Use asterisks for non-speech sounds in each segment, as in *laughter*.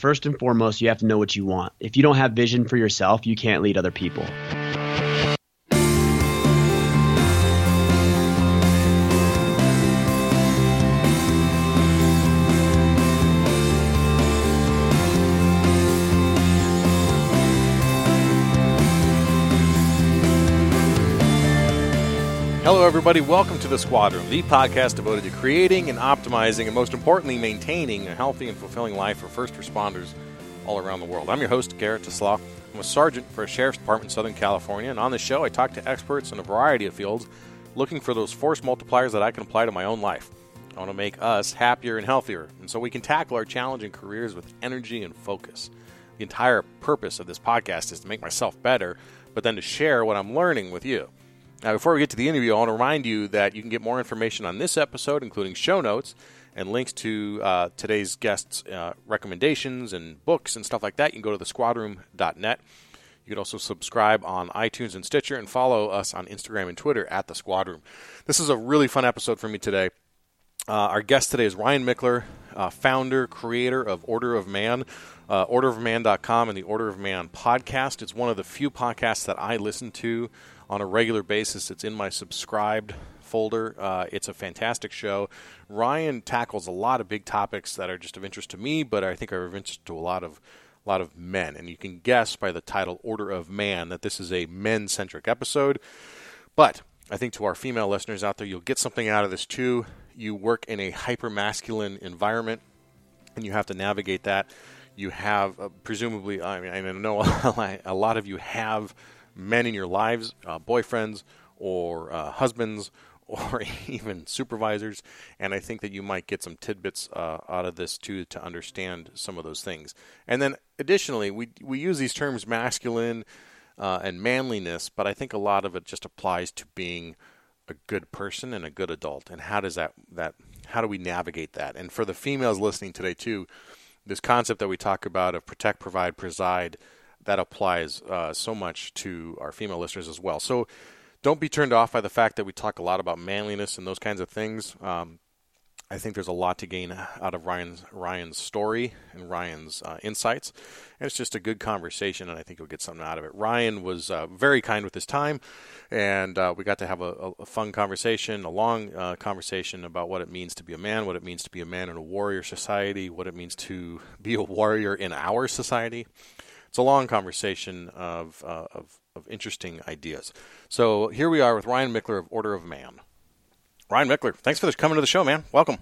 first and foremost, you have to know what you want. If you don't have vision for yourself, you can't lead other people. Everybody. Welcome to the Squadroom, the podcast devoted to creating and optimizing, and most importantly, maintaining a healthy and fulfilling life for first responders all around the world. I'm your host, Garrett Tesla. I'm a sergeant for a sheriff's department in Southern California, and on this show, I talk to experts in a variety of fields looking for those force multipliers that I can apply to my own life. I want to make us happier and healthier, and so we can tackle our challenging careers with energy and focus. The entire purpose of this podcast is to make myself better, but then to share what I'm learning with you. Now, before we get to the interview, I want to remind you that you can get more information on this episode, including show notes and links to uh, today's guests' uh, recommendations and books and stuff like that. You can go to thesquadroom.net. You can also subscribe on iTunes and Stitcher and follow us on Instagram and Twitter at The Squadroom. This is a really fun episode for me today. Uh, our guest today is Ryan Michler, uh, founder, creator of Order of Man, uh, orderofman.com, and the Order of Man podcast. It's one of the few podcasts that I listen to on a regular basis. It's in my subscribed folder. Uh, it's a fantastic show. Ryan tackles a lot of big topics that are just of interest to me, but I think are of interest to a lot of a lot of men. And you can guess by the title "Order of Man" that this is a men-centric episode. But I think to our female listeners out there, you'll get something out of this too. You work in a hyper masculine environment, and you have to navigate that. You have, uh, presumably, I mean, I know *laughs* a lot of you have men in your lives, uh, boyfriends or uh, husbands *laughs* or even supervisors. And I think that you might get some tidbits uh, out of this too to understand some of those things. And then additionally, we we use these terms masculine uh, and manliness, but I think a lot of it just applies to being a good person and a good adult. And how does that that how do we navigate that? And for the females listening today too, this concept that we talk about of protect, provide, preside that applies uh, so much to our female listeners as well. So don't be turned off by the fact that we talk a lot about manliness and those kinds of things. Um, I think there's a lot to gain out of Ryan's Ryan's story and Ryan's uh, insights, and it's just a good conversation, and I think you'll get something out of it. Ryan was uh, very kind with his time, and uh, we got to have a, a, fun conversation, a long uh, conversation about what it means to be a man, what it means to be a man in a warrior society, what it means to be a warrior in our society it's a long conversation of, uh, of, of interesting ideas. So here we are with Ryan Michler of Order of Man. Ryan Michler, thanks for coming to the show, man. Welcome.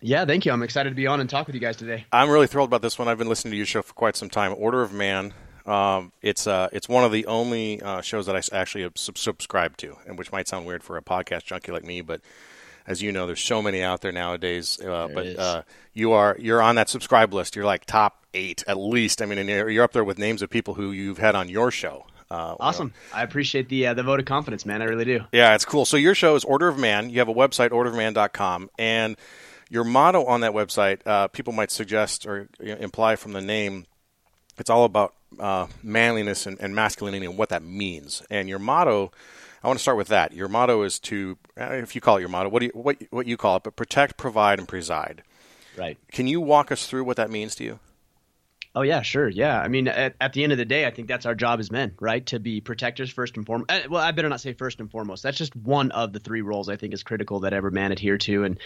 Yeah, thank you. I'm excited to be on and talk with you guys today. I'm really thrilled about this one. I've been listening to your show for quite some time. Order of Man. Um, it's uh, it's one of the only uh, shows that I actually subscribe to, and which might sound weird for a podcast junkie like me, but as you know, there's so many out there nowadays. Uh, there but uh, you are you're on that subscribe list. You're like top eight at least. I mean, you're, you're up there with names of people who you've had on your show. Uh, awesome. I appreciate the uh, the vote of confidence, man. I really do. Yeah, it's cool. So your show is Order of Man. You have a website, orderofman.com, and your motto on that website, uh, people might suggest or imply from the name, it's all about uh, manliness and, and masculinity and what that means. And your motto I want to start with that. Your motto is to, uh, if you call it your motto, what do you, what what you call it, but protect, provide, and preside. Right. Can you walk us through what that means to you? Oh yeah, sure. Yeah, I mean, at, at, the end of the day, I think that's our job as men, right? To be protectors first and foremost. Uh, well, I better not say first and foremost. That's just one of the three roles I think is critical that every man adhere to and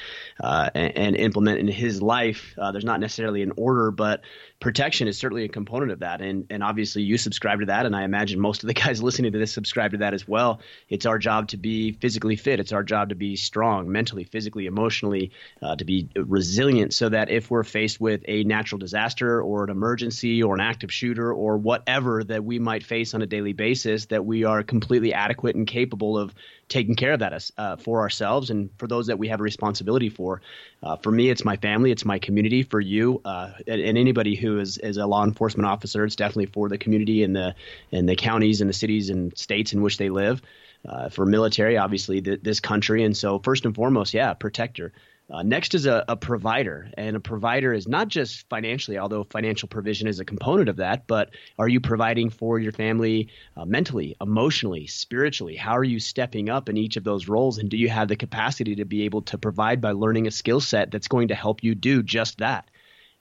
uh, and, and, implement in his life. Uh, there's not necessarily an order, but protection is certainly a component of that. And and obviously you subscribe to that, and I imagine most of the *laughs* guys listening to this subscribe to that as well. It's our job to be physically fit. It's our job to be strong, mentally, physically, emotionally, uh, to be resilient, so that if we're faced with a natural disaster or an emergency or an active shooter or whatever that we might face on a daily basis, that we are completely adequate and capable of taking care of that uh, for ourselves and for those that we have a responsibility for. Uh, for me, it's my family, it's my community. For you uh, and, and, anybody who is, is a law enforcement officer, it's definitely for the community and the and the counties and the cities and states in which they live. Uh, for military, obviously, th- this country, and so first and foremost, yeah, protector. Uh, next is a, a, provider, and a provider is not just financially, although financial provision is a component of that, but are you providing for your family uh, mentally, emotionally, spiritually? How are you stepping up in each of those roles? And do you have the capacity to be able to provide by learning a skill set that's going to help you do just that?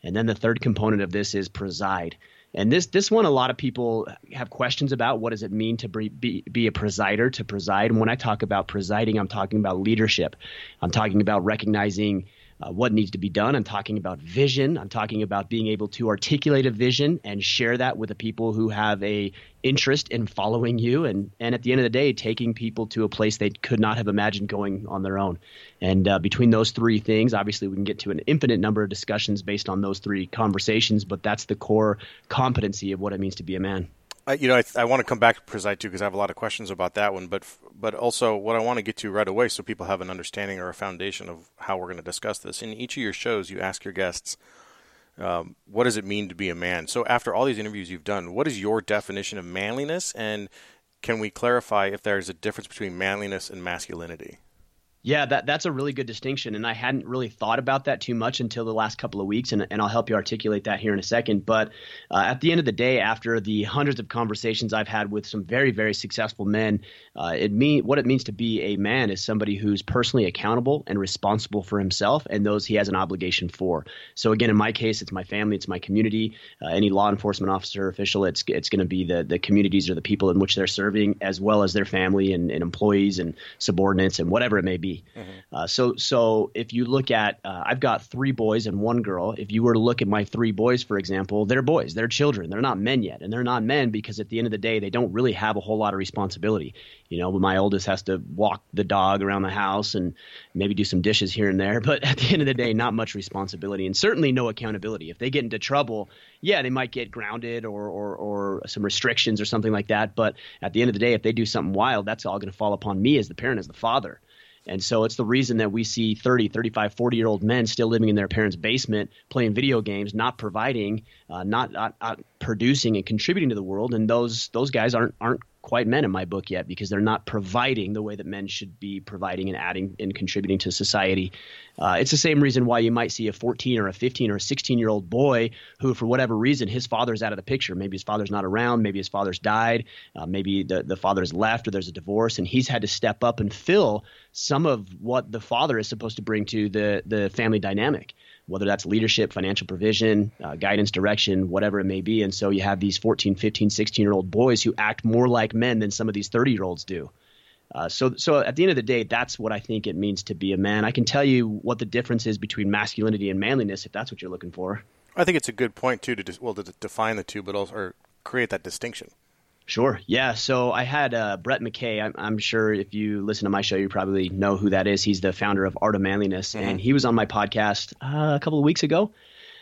And then the third component of this is preside. And this this one, a lot of people have questions about. What does it mean to be, be, be a presider, to preside? And when I talk about presiding, I'm talking about leadership. I'm talking about recognizing uh, what needs to be done. I'm talking about vision. I'm talking about being able to articulate a vision and share that with the people who have a interest in following you. And and at the end of the day, taking people to a place they could not have imagined going on their own. And uh, between those three things, obviously, we can get to an infinite number of discussions based on those three conversations. But that's the core competency of what it means to be a man. Uh, you know, I, I, want to come back to Preside too because I have a lot of questions about that one. But but also what I want to get to right away, so people have an understanding or a foundation of how we're going to discuss this. In each of your shows, you ask your guests, um, "What does it mean to be a man?" So after all these interviews you've done, what is your definition of manliness, and can we clarify if there's a difference between manliness and masculinity? Yeah, that that's a really good distinction, and I hadn't really thought about that too much until the last couple of weeks, and, and I'll help you articulate that here in a second. But uh, at the end of the day, after the hundreds of conversations I've had with some very very successful men, uh, it mean what it means to be a man is somebody who's personally accountable and responsible for himself and those he has an obligation for. So again, in my case, it's my family, it's my community. Uh, any law enforcement officer, official, it's it's going to be the the communities or the people in which they're serving, as well as their family and, and employees and subordinates and whatever it may be. Mm-hmm. Uh, so so if you look at, uh, I've got three boys and one girl. If you were to look at my three boys, for example, they're boys, they're children, they're not men yet, and they're not men because at the end of the day, they don't really have a whole lot of responsibility. You know, my oldest has to walk the dog around the house and maybe do some dishes here and there, *laughs* but at the end of the day, not much responsibility and certainly no accountability. If they get into trouble, yeah, they might get grounded or, or, or some restrictions or something like that. But at the end of the day, if they do something wild, that's all going to fall upon me as the parent, as the father. And so it's the reason that we see 30, 35, 40 year old men still living in their parents' basement, playing video games, not providing, uh, not, not, not, producing and contributing to the world. And those those guys aren't aren't quite men in my book yet because they're not providing the way that men should be providing and adding and contributing to society. Uh, it's the same reason why you might see a 14 or a 15 or a 16 year old boy who, for whatever reason, his father's out of the picture. Maybe his father's not around. Maybe his father's died. Uh, maybe the, the father's left or there's a divorce and he's had to step up and fill some of what the father is supposed to bring to the, the family dynamic whether that's leadership, financial provision, uh, guidance, direction, whatever it may be. And so you have these 14, 15, 16 year old boys who act more like men than some of these 30 year olds do. Uh, so, so at the end of the day, that's what I think it means to be a man. I can tell you what the difference is between masculinity and manliness, if that's what you're looking for. I think it's a good point too to well to define the two, but also or create that distinction. Sure. Yeah. So I had uh, Brett McKay. I'm, I'm, sure if you listen to my show, you probably know who that is. He's the founder of Art of Manliness, mm-hmm. and he was on my podcast uh, a couple of weeks ago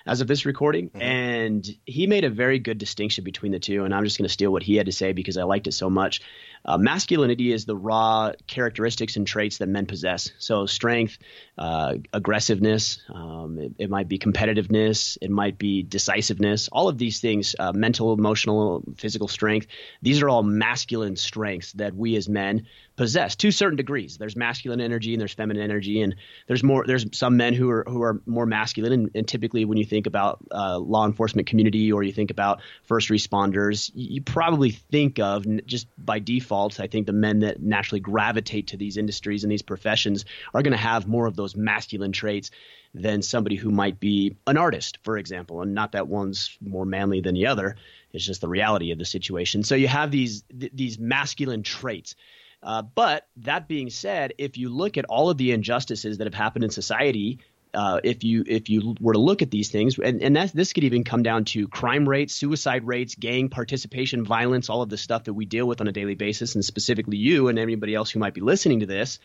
as of this recording. Mm-hmm. And he made a very good distinction between the two. And I'm just going to steal what he had to say because I liked it so much. Uh, masculinity is the raw characteristics and traits that men possess. So, strength, uh, aggressiveness, um, it, it, might be competitiveness, it might be decisiveness, all of these things, uh, mental, emotional, physical strength, these are all masculine strengths that we as men possess to certain degrees. There's masculine energy and there's feminine energy, and there's more. There's some men who are who are more masculine, and, and typically when you think about uh, law enforcement community or you think about first responders, you probably think of just by default. I think the men that naturally gravitate to these industries and these professions are going to have more of those masculine traits than somebody who might be an artist, for example, and not that one's more manly than the other. It's just the reality of the situation. So you have these th- these masculine traits. Uh, but that being said, if you look at all of the injustices that have happened in society, uh, if you if you were to look at these things, and, and that this could even come down to crime rates, suicide rates, gang participation, violence, all of the stuff that we deal with on a daily basis, and specifically you and anybody else who might be listening to this,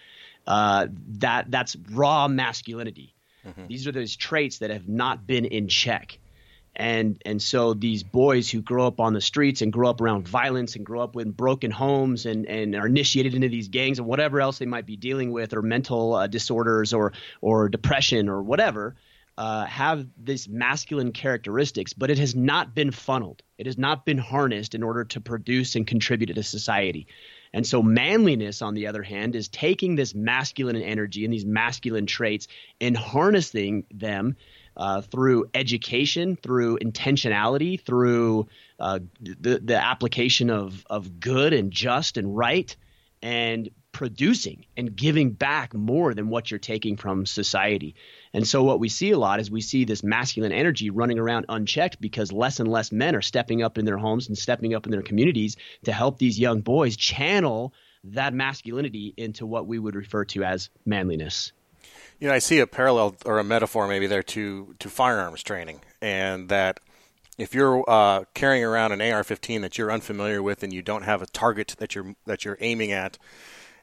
uh, that that's raw masculinity. Mm-hmm. These are those traits that have not been in check and and so these boys who grow up on the streets and grow up around violence and grow up with broken homes and and are initiated into these gangs and whatever else they might be dealing with or mental uh, disorders or or depression or whatever uh, have these masculine characteristics, but it has not been funneled. It has not been harnessed in order to produce and contribute to society. And so, manliness, on the other hand, is taking this masculine energy and these masculine traits and harnessing them uh, through education, through intentionality, through uh, the, the application of, of good and just and right, and producing and giving back more than what you're taking from society. And so what we see a lot is we see this masculine energy running around unchecked because less and less men are stepping up in their homes and stepping up in their communities to help these young boys channel that masculinity into what we would refer to as manliness. You know, I see a parallel or a metaphor maybe there to to firearms training, and that if you're uh, carrying around an AR-15 that you're unfamiliar with and you don't have a target that you're that you're aiming at,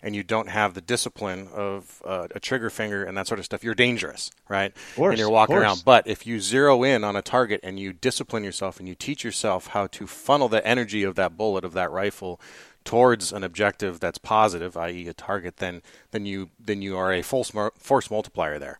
and you don't have the discipline of uh, a trigger finger and that sort of stuff, you're dangerous, right? Course, and you're walking around. But if you zero in on a target and you discipline yourself and you teach yourself how to funnel the energy of that bullet of that rifle towards an objective that's positive, i.e., a target, then then you then you are a force force multiplier there.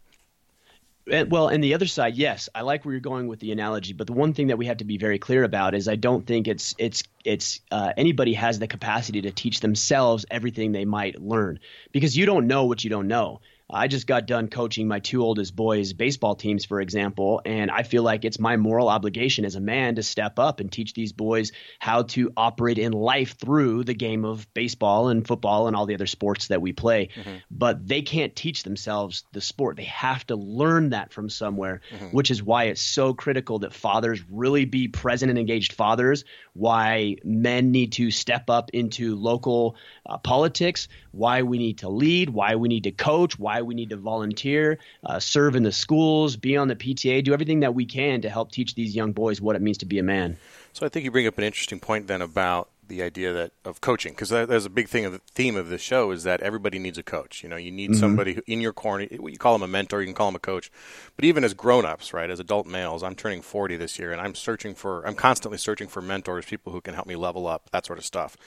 And, well, and the other side, yes, I like where you're going with the analogy, but the one thing that we have to be very clear about is I don't think it's it's it's uh, anybody has the capacity to teach themselves everything they might learn because you don't know what you don't know. I just got done coaching my two oldest boys' baseball teams, for example, and I feel like it's my moral obligation as a man to step up and teach these boys how to operate in life through the game of baseball and football and all the other sports that we play. Mm-hmm. But they can't teach themselves the sport. They have to learn that from somewhere, mm-hmm. which is why it's so critical that fathers really be present and engaged fathers, why men need to step up into local uh, politics, why we need to lead, why we need to coach, why we need to volunteer, uh, serve in the schools, be on the PTA, do everything that we can to help teach these young boys what it means to be a man. So I think you bring up an interesting point then about the idea that of coaching because there's a big thing of the theme of the show is that everybody needs a coach. You know, you need mm-hmm. somebody who, in your corner. You call them a mentor, you can call them a coach, but even as grown-ups, right? As adult males, I'm turning 40 this year, and I'm searching for. I'm constantly searching for mentors, people who can help me level up, that sort of stuff.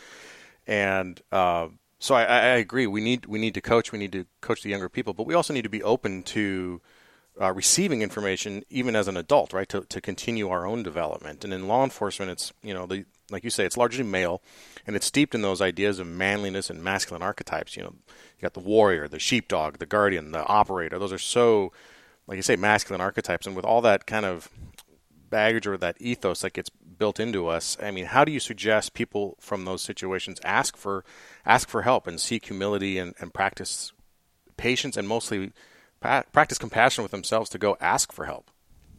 And uh, so I, I, agree. We need we need to coach. We need to coach the younger people, but we also need to be open to uh, receiving information, even as an adult, right? To to continue our own development. And in law enforcement, it's you know the like you say, it's largely male, and it's steeped in those ideas of manliness and masculine archetypes. You know, you got the warrior, the sheepdog, the guardian, the operator. Those are so, like you say, masculine archetypes. And with all that kind of baggage or that ethos that gets built into us. I mean, how do you suggest people from those situations ask for ask for help and seek humility and, and practice patience and mostly practice compassion with themselves to go ask for help?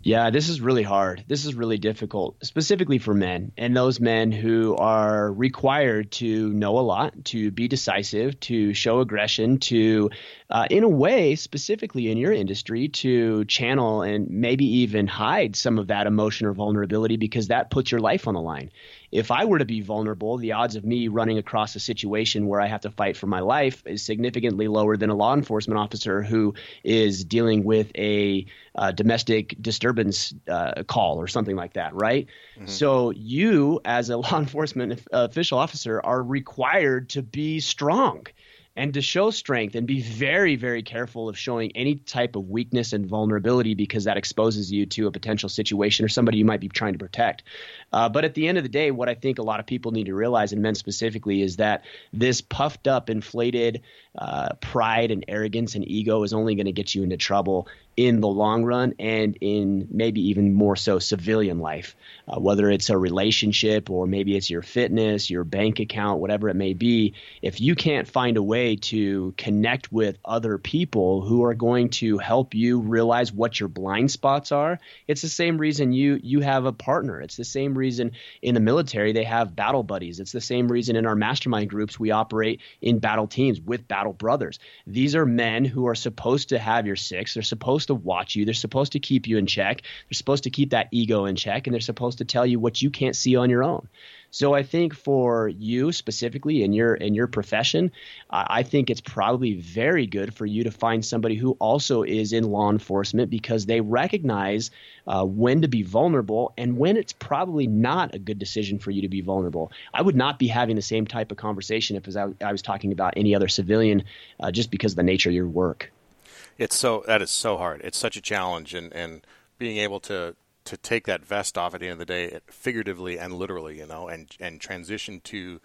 Yeah, this is really hard. This is really difficult, specifically for men and those men who are required to know a lot, to be decisive, to show aggression, to, uh, in a way, specifically in your industry, to channel and maybe even hide some of that emotion or vulnerability because that puts your life on the line if I were to be vulnerable, the odds of me running across a situation where I have to fight for my life is significantly lower than a law enforcement officer who is dealing with a uh, domestic disturbance uh, call or something like that, right? Mm-hmm. So you, as a *laughs* law enforcement official officer, are required to be strong and to show strength and be very, very careful of showing any type of weakness and vulnerability because that exposes you to a potential situation or somebody you might be trying to protect. Uh, but at the end of the day, what I think a lot of people need to realize, and men specifically, is that this puffed up, inflated uh, pride and arrogance and ego is only going to get you into trouble in the long run and in maybe even more so civilian life, uh, whether it's a relationship or maybe it's your fitness, your bank account, whatever it may be. If you can't find a way to connect with other people who are going to help you realize what your blind spots are, it's the same reason you you have a partner. It's the same reason in the military they have battle buddies. It's the same reason in our mastermind groups we operate in battle teams with battle brothers. These are men who are supposed to have your six. They're supposed to watch you. They're supposed to keep you in check. They're supposed to keep that ego in check, and they're supposed to tell you what you can't see on your own. So I think for you specifically in your in your profession, uh, I think it's probably very good for you to find somebody who also is in law enforcement because they recognize uh, when to be vulnerable and when it's probably not a good decision for you to be vulnerable. I would not be having the same type of conversation if I, I was talking about any other civilian, uh, just because of the nature of your work. It's so that is so hard. It's such a challenge, and and being able to to take that vest off at the end of the day, figuratively and literally, you know, and and transition to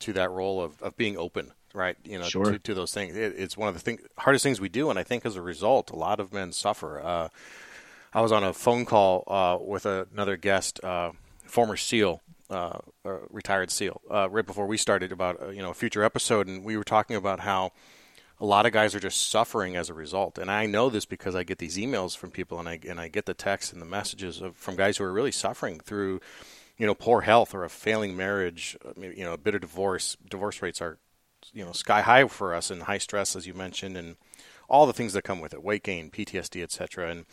to that role of, of being open, right? You know, sure. to, to those things. It, it's one of the thing, hardest things we do, and I think as a result, a lot of men suffer. Uh, I was on a phone call uh, with another guest, uh, former SEAL, uh, retired SEAL, uh, right before we started about uh, you know a future episode, and we were talking about how a lot of guys are just suffering as a result. And I know this because I get these emails from people, and I and I get the texts and the messages of, from guys who are really suffering through, you know, poor health or a failing marriage, uh, you know, a bitter divorce. Divorce rates are, you know, sky high for us, and high stress, as you mentioned, and all the things that come with it, weight gain, PTSD, etc. And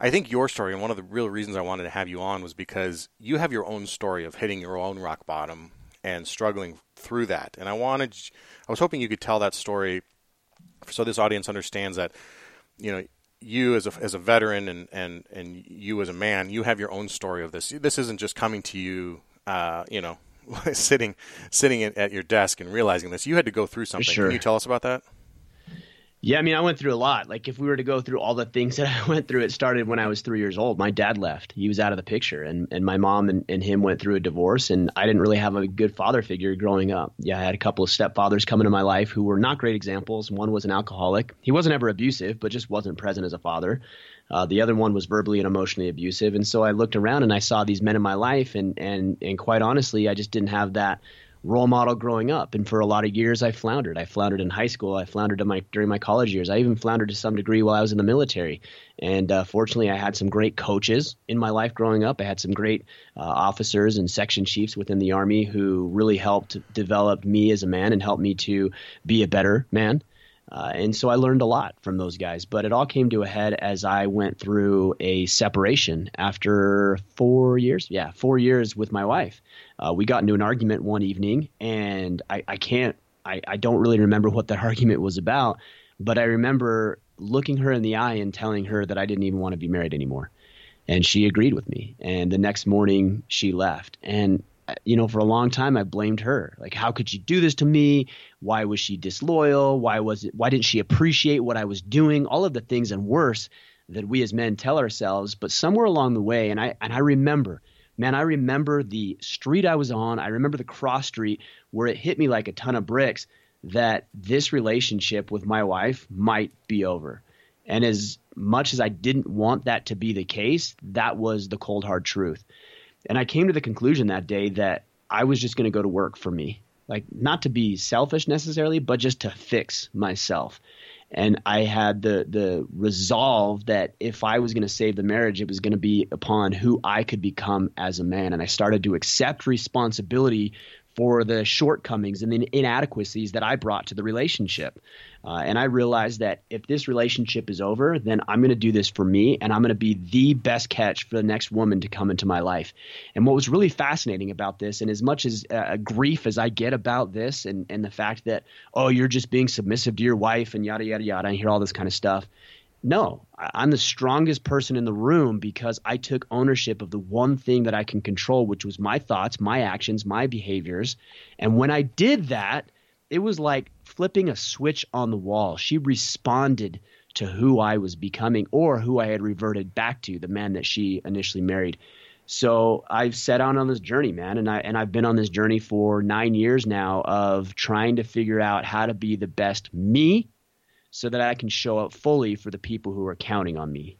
I think your story, and one of the real reasons I wanted to have you on, was because you have your own story of hitting your own rock bottom and struggling through that. And I wanted, I was hoping you could tell that story so this audience understands that you know you as a as a veteran and and and you as a man, you have your own story of this. This isn't just coming to you, uh, you know, *laughs* sitting sitting at your desk and realizing this. You had to go through something. Sure. Can you tell us about that? Yeah, I mean, I went through a lot. Like, if we were to go through all the things *laughs* that I went through, it started when I was three years old. My dad left; he was out of the picture, and and my mom and, and him went through a divorce, and I didn't really have a good father figure growing up. Yeah, I had a couple of stepfathers come into my life who were not great examples. One was an alcoholic; he wasn't ever abusive, but just wasn't present as a father. Uh, the other one was verbally and emotionally abusive, and so I looked around and I saw these men in my life, and and and quite honestly, I just didn't have that role model growing up. And for a lot of years, I floundered. I floundered in high school. I floundered my, during my college years. I even floundered to some degree while I was in the military. And uh, fortunately, I had some great coaches in my life growing up. I had some great uh, officers and section chiefs within the Army who really helped develop me as a man and helped me to be a better man. Uh, and so I learned a lot from those guys. But it all came to a head as I went through a separation after four years. Yeah, four years with my wife. Uh, we got into an argument one evening, and I, I can't, I, I don't really remember what that *laughs* argument was about, but I remember looking her in the eye and telling her that I didn't even want to be married anymore. And she agreed with me. And the next morning, she left. And you know, for a long time, I blamed her. Like, how could she do this to me? Why was she disloyal? Why was it? Why didn't she appreciate what I was doing? All of the things and worse that we as men tell ourselves. But somewhere along the way, and I and I remember, man, I remember the street I was on. I remember the cross street where it hit me like a ton of bricks that this relationship with my wife might be over. And as much as I didn't want that to be the case, that was the cold hard truth. And I came to the conclusion that day that I was just going to go to work for me. Like, not to be selfish necessarily, but just to fix myself. And I had the the resolve that if I was going to save the marriage, it was going to be upon who I could become as a man. And I started to accept responsibility for the shortcomings and the inadequacies that I brought to the relationship. Uh, and I realized that if this relationship is over, then I'm going to do this for me and I'm going to be the best catch for the next woman to come into my life. And what was really fascinating about this, and as much as uh, grief as I get about this and, and the fact that, oh, you're just being submissive to your wife and yada, yada, yada, I hear all this kind of stuff. No, I'm the strongest person in the room because I took ownership of the one thing that I can control, which was my thoughts, my actions, my behaviors. And when I did that, it was like flipping a switch on the wall. She responded to who I was becoming or who I had reverted back to, the man that she initially married. So I've set out on this journey, man, and I and I've been on this journey for nine years now of trying to figure out how to be the best me so that I can show up fully for the people who are counting on me.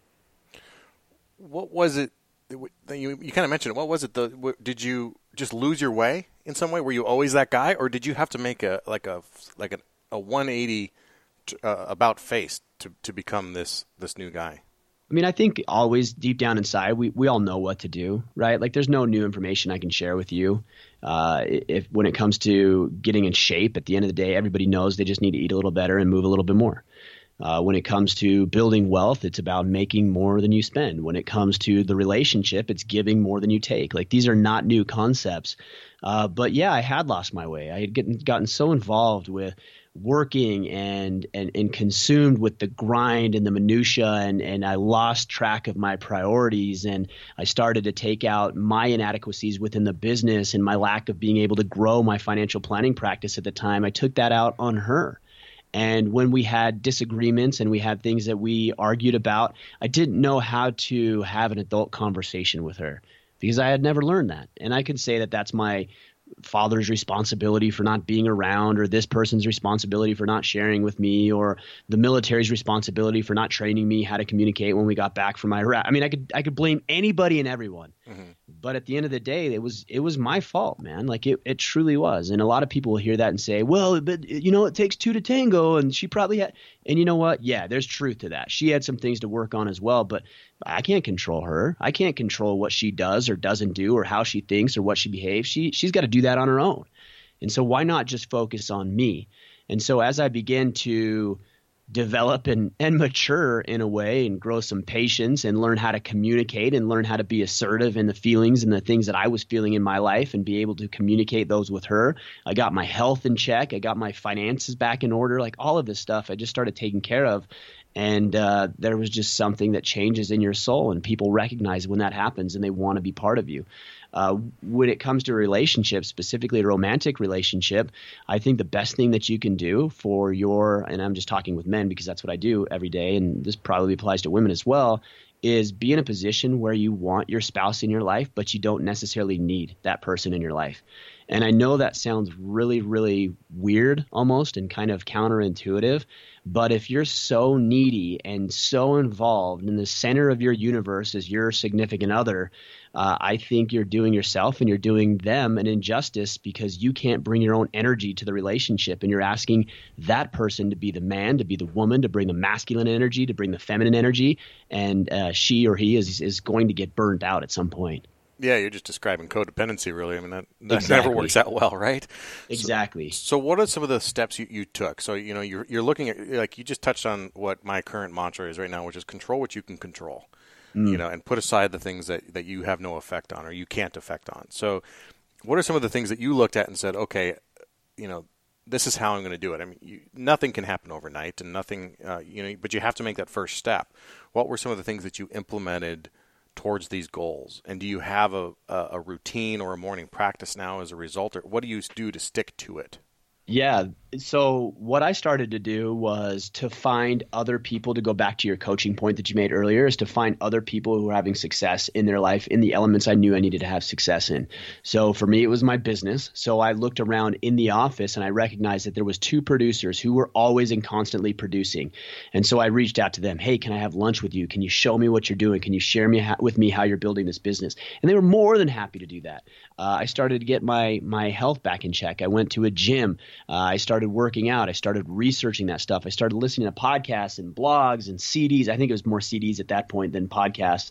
What was it? You, you kind of mentioned it. What was it? The did you just lose your way in some way? Were you always that guy, or did you have to make a like a like a, a 180 uh, about face to to become this this new guy? I mean, I think always deep down inside, we, we all know what to do, right? Like, there's no new information I can share with you. Uh, if when it comes to getting in shape, at the end of the day, everybody knows they just need to eat a little better and move a little bit more. Uh, when it comes to building wealth, it's about making more than you spend. When it comes to the relationship, it's giving more than you take. Like these are not new concepts. Uh, but yeah, I had lost my way. I had gotten, gotten so involved with working and, and and consumed with the grind and the minutia and and I lost track of my priorities and I started to take out my inadequacies within the business and my lack of being able to grow my financial planning practice at the time I took that out on her and when we had disagreements and we had things that we argued about I didn't know how to have an adult conversation with her because I had never learned that and I can say that that's my father's responsibility for not being around or this person's responsibility for not sharing with me or the military's responsibility for not training me how to communicate when we got back from Iraq. I mean, I could I could blame anybody and everyone. Mm-hmm. But at the end of the day, it was it was my fault, man. Like it, it truly was. And a lot of people will hear that and say, "Well, but you know, it takes two to tango," and she probably had. And you know what? Yeah, there's truth to that. She had some things to work on as well, but I can't control her. I can't control what she does or doesn't do or how she thinks or what she behaves. She she's got to do that on her own. And so why not just focus on me? And so as I began to develop and, and mature in a way and grow some patience and learn how to communicate and learn how to be assertive in the feelings and the things that I was feeling in my life and be able to communicate those with her. I got my health in check. I got my finances back in order. Like all of this stuff, I just started taking care of. And uh, there was just something that changes in your soul, and people recognize when that happens and they want to be part of you. Uh, when it comes to relationships, specifically a romantic relationship, I think the best thing that you can do for your, and I'm just talking with men because that's what I do every day, and this probably applies to women as well, is be in a position where you want your spouse in your life, but you don't necessarily need that person in your life. And I know that sounds really, really weird almost and kind of counterintuitive, but if you're so needy and so involved in the center of your universe as your significant other, uh, I think you're doing yourself and you're doing them an injustice because you can't bring your own energy to the relationship and you're asking that person to be the man, to be the woman, to bring the masculine energy, to bring the feminine energy, and uh, she or he is is going to get burnt out at some point. Yeah, you're just describing codependency, really. I mean, that, that exactly. never works out well, right? Exactly. So, so, what are some of the steps you, you took? So, you know, you're, you're looking at, like, you just touched on what my current mantra is right now, which is control what you can control, mm. you know, and put aside the things that, that you have no effect on or you can't affect on. So, what are some of the things that you looked at and said, okay, you know, this is how I'm going to do it? I mean, you, nothing can happen overnight and nothing, uh, you know, but you have to make that first step. What were some of the things that you implemented? Towards these goals? And do you have a, a, routine or a morning practice now as a result, or what do you do to stick to it? Yeah. So what I started to do was to find other people to go back to your coaching point that you made earlier is to find other people who are having success in their life in the elements I knew I needed to have success in. So for me it was my business. So I looked around in the office and I recognized that there was two producers who were always and constantly producing. And so I reached out to them, "Hey, can I have lunch with you? Can you show me what you're doing? Can you share me with me how you're building this business?" And they were more than happy to do that. Uh, I started to get my my health back in check. I went to a gym. Uh, I started working out. I started researching that stuff. I started listening to podcasts and blogs and CDs. I think it was more CDs at that point than podcasts.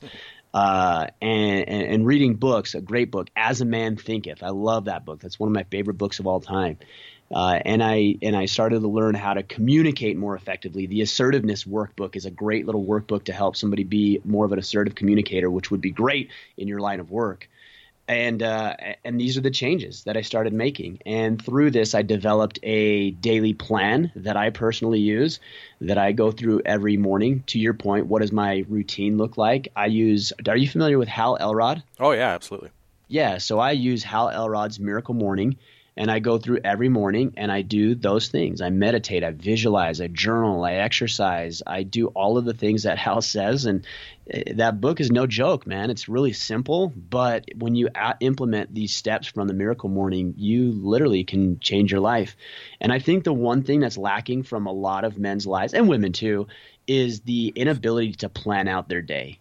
Uh, and, and, and, reading books, a great book, As a Man Thinketh. I love that book. That's one of my favorite books of all time. Uh, and I and I started to learn how to communicate more effectively. The assertiveness workbook is a great little workbook to help somebody be more of an assertive communicator, which would be great in your line of work and uh, and these are the changes that I started making. And through this, I developed a daily plan that I personally use, that I go through every morning. To your point, what does my routine look like? I use. Are you familiar with Hal Elrod? Oh yeah, absolutely. Yeah, so I use Hal Elrod's Miracle Morning, and I go through every morning and I do those things. I meditate, I visualize, I journal, I exercise, I do all of the things that *laughs* Hal says. And eh, that book is no joke, man. It's really simple, but when you implement these steps from the Miracle Morning, you literally can change your life. And I think the one thing that's lacking from a lot of men's lives and women too is the inability to plan out their day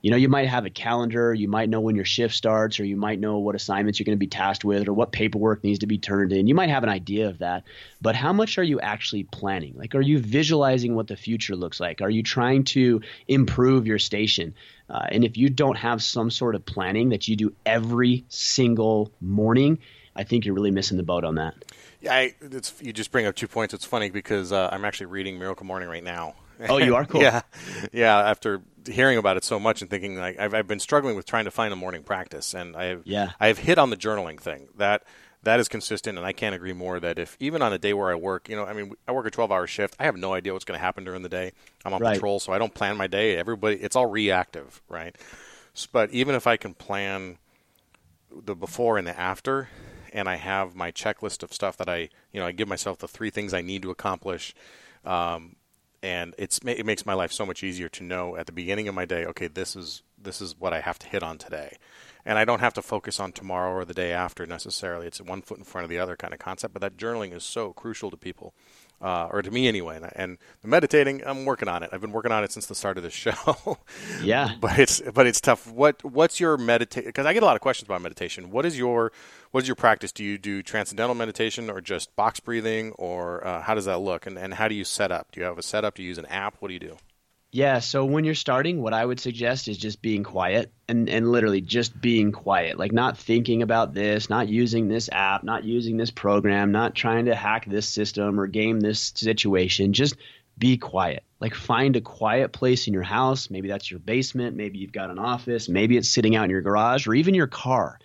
you know, you might have a calendar, you might know when your shift starts, or you might know what assignments you're going to be tasked with, or what paperwork needs to be turned in. You might have an idea of that, but how much are you actually planning? Like, are you visualizing what the future looks like? Are you trying to improve your station? Uh, and if you don't have some sort of planning that you do every single morning, I think you're really missing the boat on that. Yeah, I, you just bring up two points. It's funny because uh, I'm actually reading Miracle Morning right now. Oh, you are *laughs* cool. yeah, yeah. After hearing about it so much and thinking like I've, I've been struggling with trying to find a morning practice, and I have yeah. I have hit on the journaling thing that that is consistent, and I can't agree more that if even on a day where I work, you know, I mean, I work a 12 hour shift, I have no idea what's going to happen during the day. I'm on right. patrol, so I don't plan my day. Everybody, it's all reactive, right? But even if I can plan the before and the after, and I have my checklist of stuff that I, you know, I give myself the three things I need to accomplish. Um, and it's it makes my life so much easier to know at the beginning of my day, okay, this is this is what I have to hit on today, and I don't have to focus on tomorrow or the day after necessarily. It's one foot in front of the other kind of concept, but that journaling is so crucial to people. Uh, or to me anyway. And, and meditating, I'm working on it. I've been working on it since the start of the *laughs* show. yeah, but it's but it's tough. What what's your meditation? Because I get a lot of questions about meditation. What is your what is your practice? Do you do transcendental meditation or just box breathing, or uh, how does that look? And and how do you set up? Do you have a setup? Do you use an app? What do you do? Yeah, so when you're starting, what I would suggest is just being quiet and, and literally just being quiet. Like not thinking about this, not using this app, not using this program, not trying to hack this system or game this situation. Just be quiet. Like find a quiet place in your house. Maybe that's your basement, maybe you've got an office, maybe it's sitting out in your garage or even your car.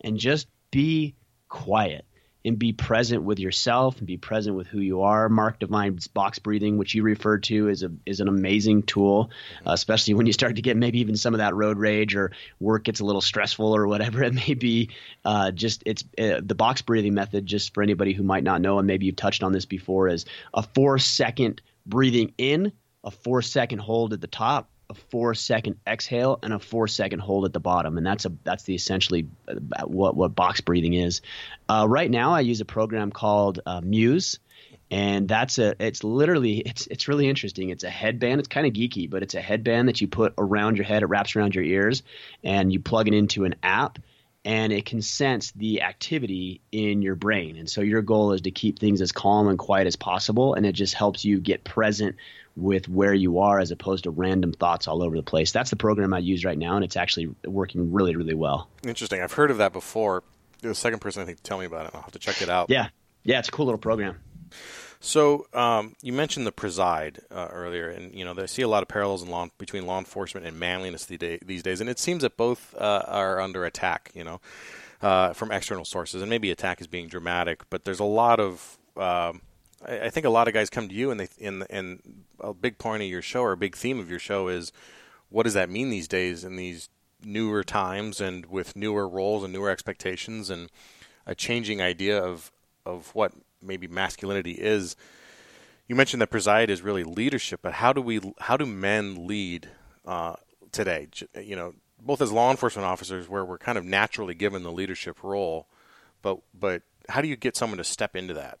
And just be quiet and be present with yourself and be present with who you are. Mark Divine's box breathing, which you referred to, is a is an amazing tool, uh, especially when you start to get maybe even some of that road rage or work gets a little stressful or whatever *laughs* it may be. Uh, just it's uh, the box breathing method. Just for anybody who might not know, and maybe you've touched on this before, is a four second breathing in, a four second hold at the top, a four second exhale and a four second hold at the bottom, and that's a that's the essentially uh, what what box breathing is. Uh, right now, I use a program called uh, Muse, and that's a it's literally it's it's really interesting. It's a headband. It's kind of geeky, but it's a headband that you put around your head. It wraps around your ears, and you plug it into an app. And it can sense the activity in your brain. And so your goal is to keep things as calm and quiet as possible. And it just helps you get present with where you are as opposed to random thoughts all over the place. That's the program I use right now, and it's actually working really, really well. Interesting. I've heard of that before. You're the second person I think to tell me about it. I'll have to check it out. Yeah, yeah, it's a cool little program. So um, you mentioned the preside uh, earlier, and you know I see a lot of parallels in law, between law enforcement and manliness these days, and it seems that both uh, are under attack. You know, uh, from external sources, and maybe attack is being dramatic, but there's a lot of um, I, I think a lot of guys come to you and they and and a big point of your show or a big theme of your show is what does that mean these days in these newer times and with newer roles and newer expectations and a changing idea of of what maybe masculinity is. You mentioned that preside is really leadership, but how do we how do men lead uh, today? You know, both as law enforcement officers, where we're kind of naturally given the leadership role, but but how do you get someone to step into that?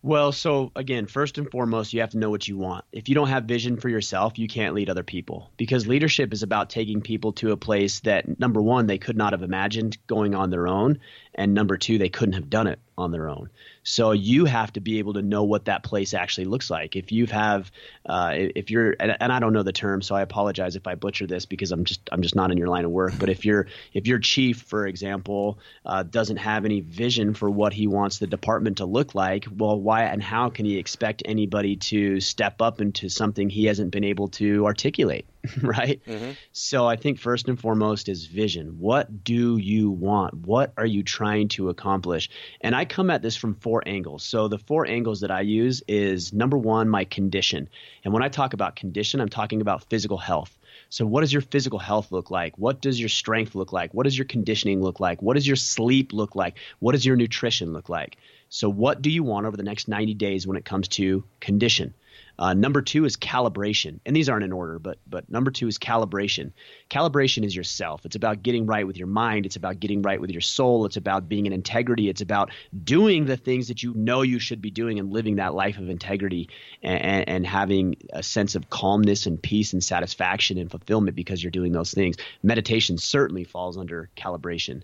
Well, so again, first and foremost, you have to know what you want. If you don't have vision for yourself, you can't lead other people because leadership is about taking people to a place that, number one, they could not have imagined going on their own, and number two, they couldn't have done it on their own. So you have to be able to know what that place actually looks like. If you have, uh, if you're, and, and, I don't know the term, so I apologize if I butcher this because I'm just I'm just not in your line of work. But if your if your chief, for example, uh, doesn't have any vision for what he wants the department to look like, well, why and how can he expect anybody to step up into something he hasn't been able to articulate? *laughs* right? Mm-hmm. So I think first and foremost is vision. What do you want? What are you trying to accomplish? And I come at this from four angles. So the four angles that I use is number one, my condition. And when I talk about condition, I'm talking about physical health. So, what does your physical health look like? What does your strength look like? What does your conditioning look like? What does your sleep look like? What does your nutrition look like? So, what do you want over the next 90 days when it comes to condition? Uh, number two is calibration, and these aren't in order, but but number two is calibration. Calibration is yourself. It's about getting right with your mind. It's about getting right with your soul. It's about being in integrity. It's about doing the things that you know you should be doing and living that life of integrity and, and, and having a sense of calmness and peace and satisfaction and fulfillment because you're doing those things. Meditation certainly falls under calibration.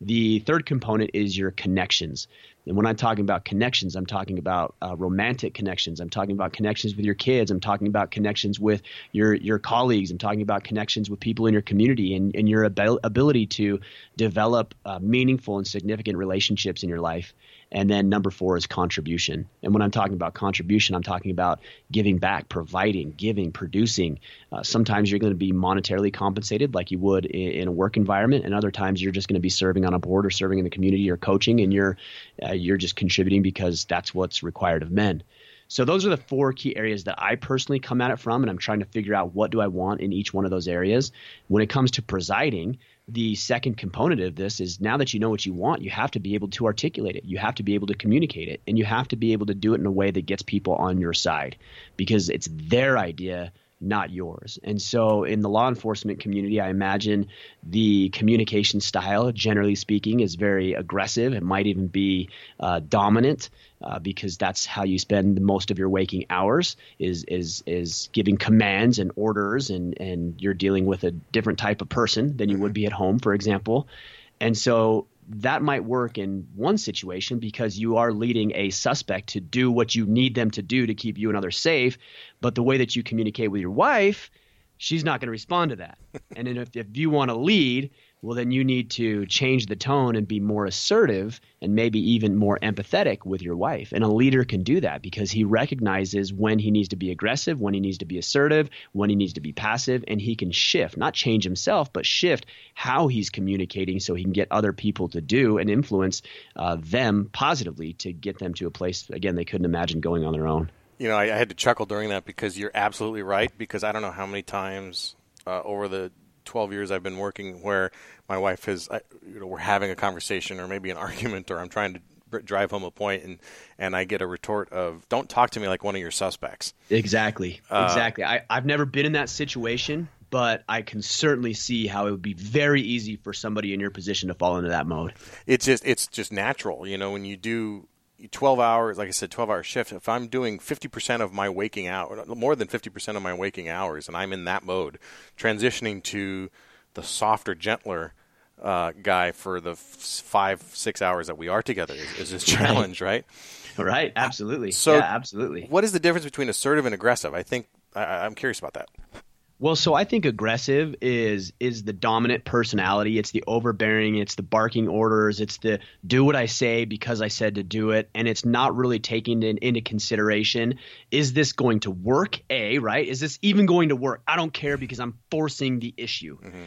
The third component is your connections. And when I'm talking about connections, I'm talking about uh, romantic connections. I'm talking about connections with your kids. I'm talking about connections with your your colleagues. I'm talking about connections with people in your community and, and your ab- ability to develop uh, meaningful and significant relationships in your life. And then number four is contribution. And when I'm talking about contribution, I'm talking about giving back, providing, giving, producing. Uh, sometimes you're going to be monetarily compensated like you would in, in, a work environment, and other times you're just going to be serving on a board or serving in the community or coaching, and you're uh, you're just contributing because that's what's required of men. So those are the four key areas that I personally come at it from, and I'm trying to figure out what do I want in each one of those areas. When it comes to presiding, the second component of this is now that you know what you want, you have to be able to articulate it. You have to be able to communicate it, and you have to be able to do it in a way that gets people on your side because it's their idea, not yours. And so, in the law enforcement community, I imagine the communication style, generally speaking, is very aggressive. It might even be uh, dominant. Uh, because that's how you spend most of your waking hours is is is giving commands and orders and and you're dealing with a different type of person than you would be at home for example and so that might work in one situation because you are leading a suspect to do what you need them to do to keep you and others safe. But the way that you communicate with your wife, she's not going to respond to that. *laughs* and if, if you want to lead, well, then you need to change the tone and be more assertive and maybe even more empathetic with your wife. And a leader can do that because he recognizes when he needs to be aggressive, when he needs to be assertive, when he needs to be passive, and he can shift, not change himself, but shift how he's communicating so he can get other people to do and influence uh, them positively to get them to a place, again, they couldn't imagine going on their own. You know, I, I had to chuckle during that because you're absolutely right. Because I don't know how many times uh, over the 12 years I've been working where my wife has, you know, we're having a conversation or maybe an *laughs* argument or I'm trying to drive home a point and and I get a retort of don't talk to me like one of your suspects. Exactly. Uh, exactly. I, I've never been in that situation, but I can certainly see how it would be very easy for somebody in your position to fall into that mode. It's just it's just natural, you know, when you do 12 hours, like I said, 12 hour shift, if I'm doing 50% of my waking hour, more than 50% of my waking hours, and I'm in that mode, transitioning to the softer, gentler uh, guy for the f- five, six hours that we are together is, is this *laughs* challenge, right? Right, absolutely. So, yeah, absolutely. What is the difference between assertive and aggressive? I think I, I'm curious about that. Well, so I think aggressive is is the dominant personality. It's the overbearing. It's the barking orders. It's the do what I say because I said to do it, and it's not really taking in, into consideration is this going to work? A right? Is this even going to work? I don't care because I'm forcing the issue. Mm-hmm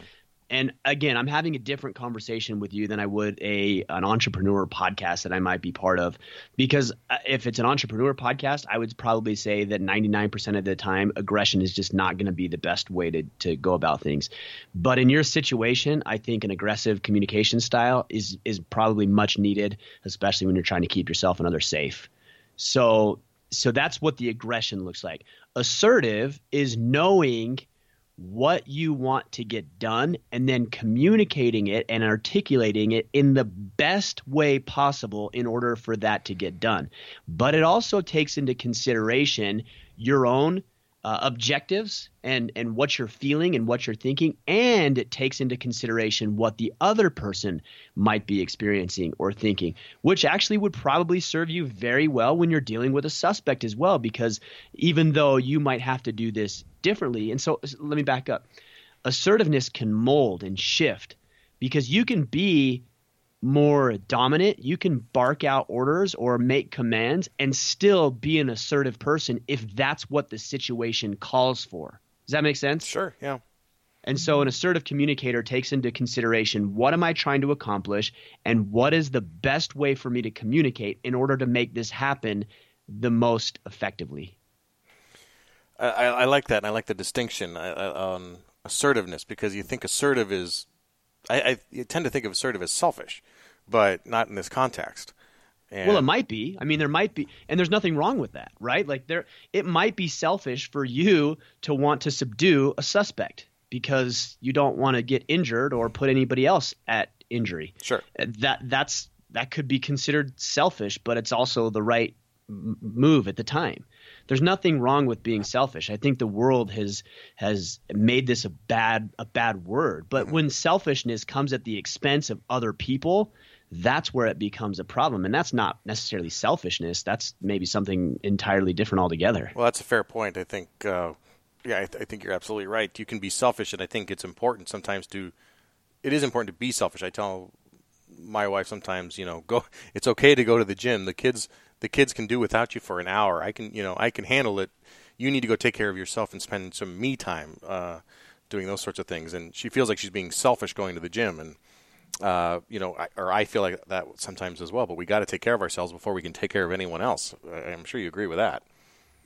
and again, I'm having a different conversation with you than I would a an entrepreneur podcast that I might be part of, because uh, if it's an entrepreneur podcast, I would probably say that 99% of the time, aggression is just not going to be the best way to to go about things. But in your situation, I think an aggressive communication style is is probably much needed, especially when you're trying to keep yourself and others safe. So so that's what the aggression looks like. Assertive is knowing what you want to get done and then communicating it and articulating it in the best way possible in order for that to get done. But it also takes into consideration your own uh, objectives and and what you're feeling and what you're thinking and it takes into consideration what the other person might be experiencing or thinking which actually would probably serve you very well when you're dealing with a suspect as well because even though you might have to do this differently and so let me back up. Assertiveness can mold and shift because you can be more dominant, you can bark out orders or make commands and still be an assertive person if that's what the situation calls for. Does that make sense? Sure, yeah. And so an assertive communicator takes into consideration what am I trying to accomplish and what is the best way for me to communicate in order to make this happen the most effectively. I, I like that, and I like the distinction on assertiveness because you think assertive is I, I tend to think of assertive as selfish, but not in this context. And well, it might be. I mean, there might be, and there's nothing wrong with that, right? Like there, it might be selfish for you to want to subdue a suspect because you don't want to get injured or put anybody else at injury. Sure. Uh, that that's that could be considered selfish, but it's also the right move at the time there's nothing wrong with being selfish. I think the world has has made this a bad a bad word. But mm-hmm. when selfishness comes at the expense of other people, that's where it becomes a problem. And that's not necessarily selfishness. That's maybe something entirely different altogether. Well, that's a fair point. I think. Uh, yeah, I, th- I think you're absolutely right. You can be selfish, and I think it's important sometimes to. It is important to be selfish. I tell my wife sometimes, you know, go. *laughs* It's okay to go to the gym. The kids the kids can do without you for an hour. I can, you know, I can handle it. You need to go take care of yourself and spend some me time uh, doing those sorts of things. And she feels like she's being selfish going to the gym, and uh, you know, I, or I feel like that sometimes as well. But we got to take care of ourselves before we can take care of anyone else. I'm sure you agree with that.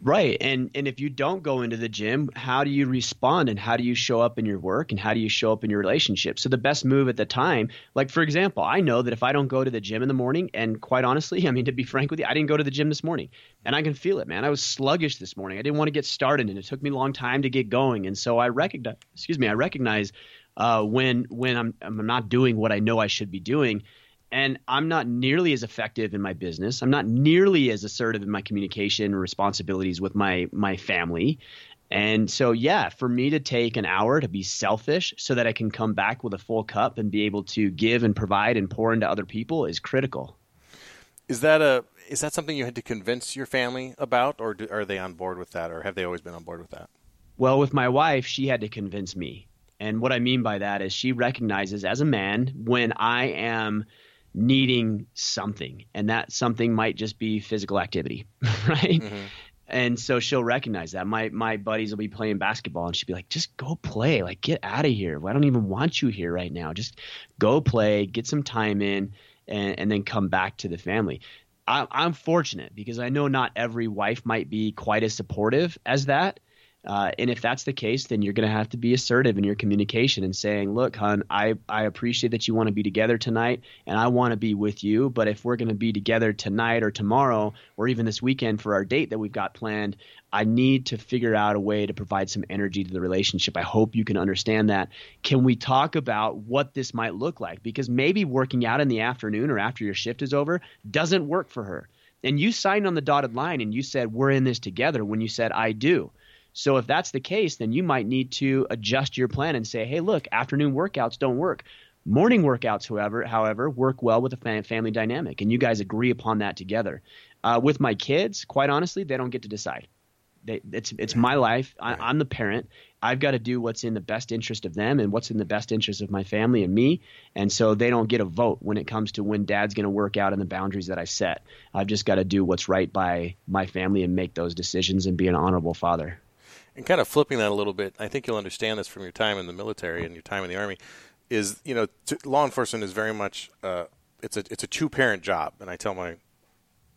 Right. And and if you don't go into the gym, how do you respond and how do you show up in your work and how do you show up in your relationship? So the best move at the time, like for example, I know that if I don't go to the gym in the morning and quite honestly, *laughs* I mean to be frank with you, I didn't go to the gym this morning. And I can feel it, man. I was sluggish this morning. I didn't want to get started and it took me a long time to get going. And so I recognize excuse me, I recognize uh, when when I'm I'm not doing what I know I should be doing and I'm not nearly as effective in my business. I'm not nearly as assertive in my communication responsibilities with my my family. And so yeah, for me to take an hour to be selfish so that I can come back with a full cup and be able to give and provide and pour into other people is critical. Is that a is that something you had to convince your family about or do, are they on board with that or have they always been on board with that? Well, with my wife, she had to convince me. And what I mean by that is she recognizes as a man when I am needing something, and that something might just be physical activity, *laughs* right? Mm-hmm. And so she'll recognize that. My my buddies will be playing basketball, and she'll be like, "Just go play. Like, get out of here. I don't even want you here right now. Just go play, get some time in, and, and then come back to the family." I, I'm fortunate because I know not every wife might be quite as supportive as that. Uh, and if that's the case, then you're going to have to be assertive in your communication and saying, "Look, hon, I I appreciate that you want to be together tonight, and I want to be with you. But if we're going to be together tonight or tomorrow or even this weekend for our date that we've got planned, I need to figure out a way to provide some energy to the relationship. I hope you can understand that. Can we talk about what this might look like? Because maybe working out in the afternoon or after your shift is over doesn't work for her." And you signed on the dotted line and you said, We're in this together when you said, I do. So if that's the case, then you might need to adjust your plan and say, hey, look, afternoon workouts don't work. Morning workouts, however, however, work well with a family dynamic, and you guys agree upon that together. Uh, with my kids, quite honestly, they don't get to decide. They, it's it's my life. I, am the parent. I've got to do what's in the best interest of them and what's in the best interest of my family and me. And so they don't get a vote when it comes to when Dad's going to work out and the boundaries that I set. I've just got to do what's right by my family and make those decisions and be an honorable father. And kind of flipping that a little bit, I think you'll understand this from your time in the military and your time in the army. Is you know, t- law enforcement is very much uh, it's a it's a two parent job, and I tell my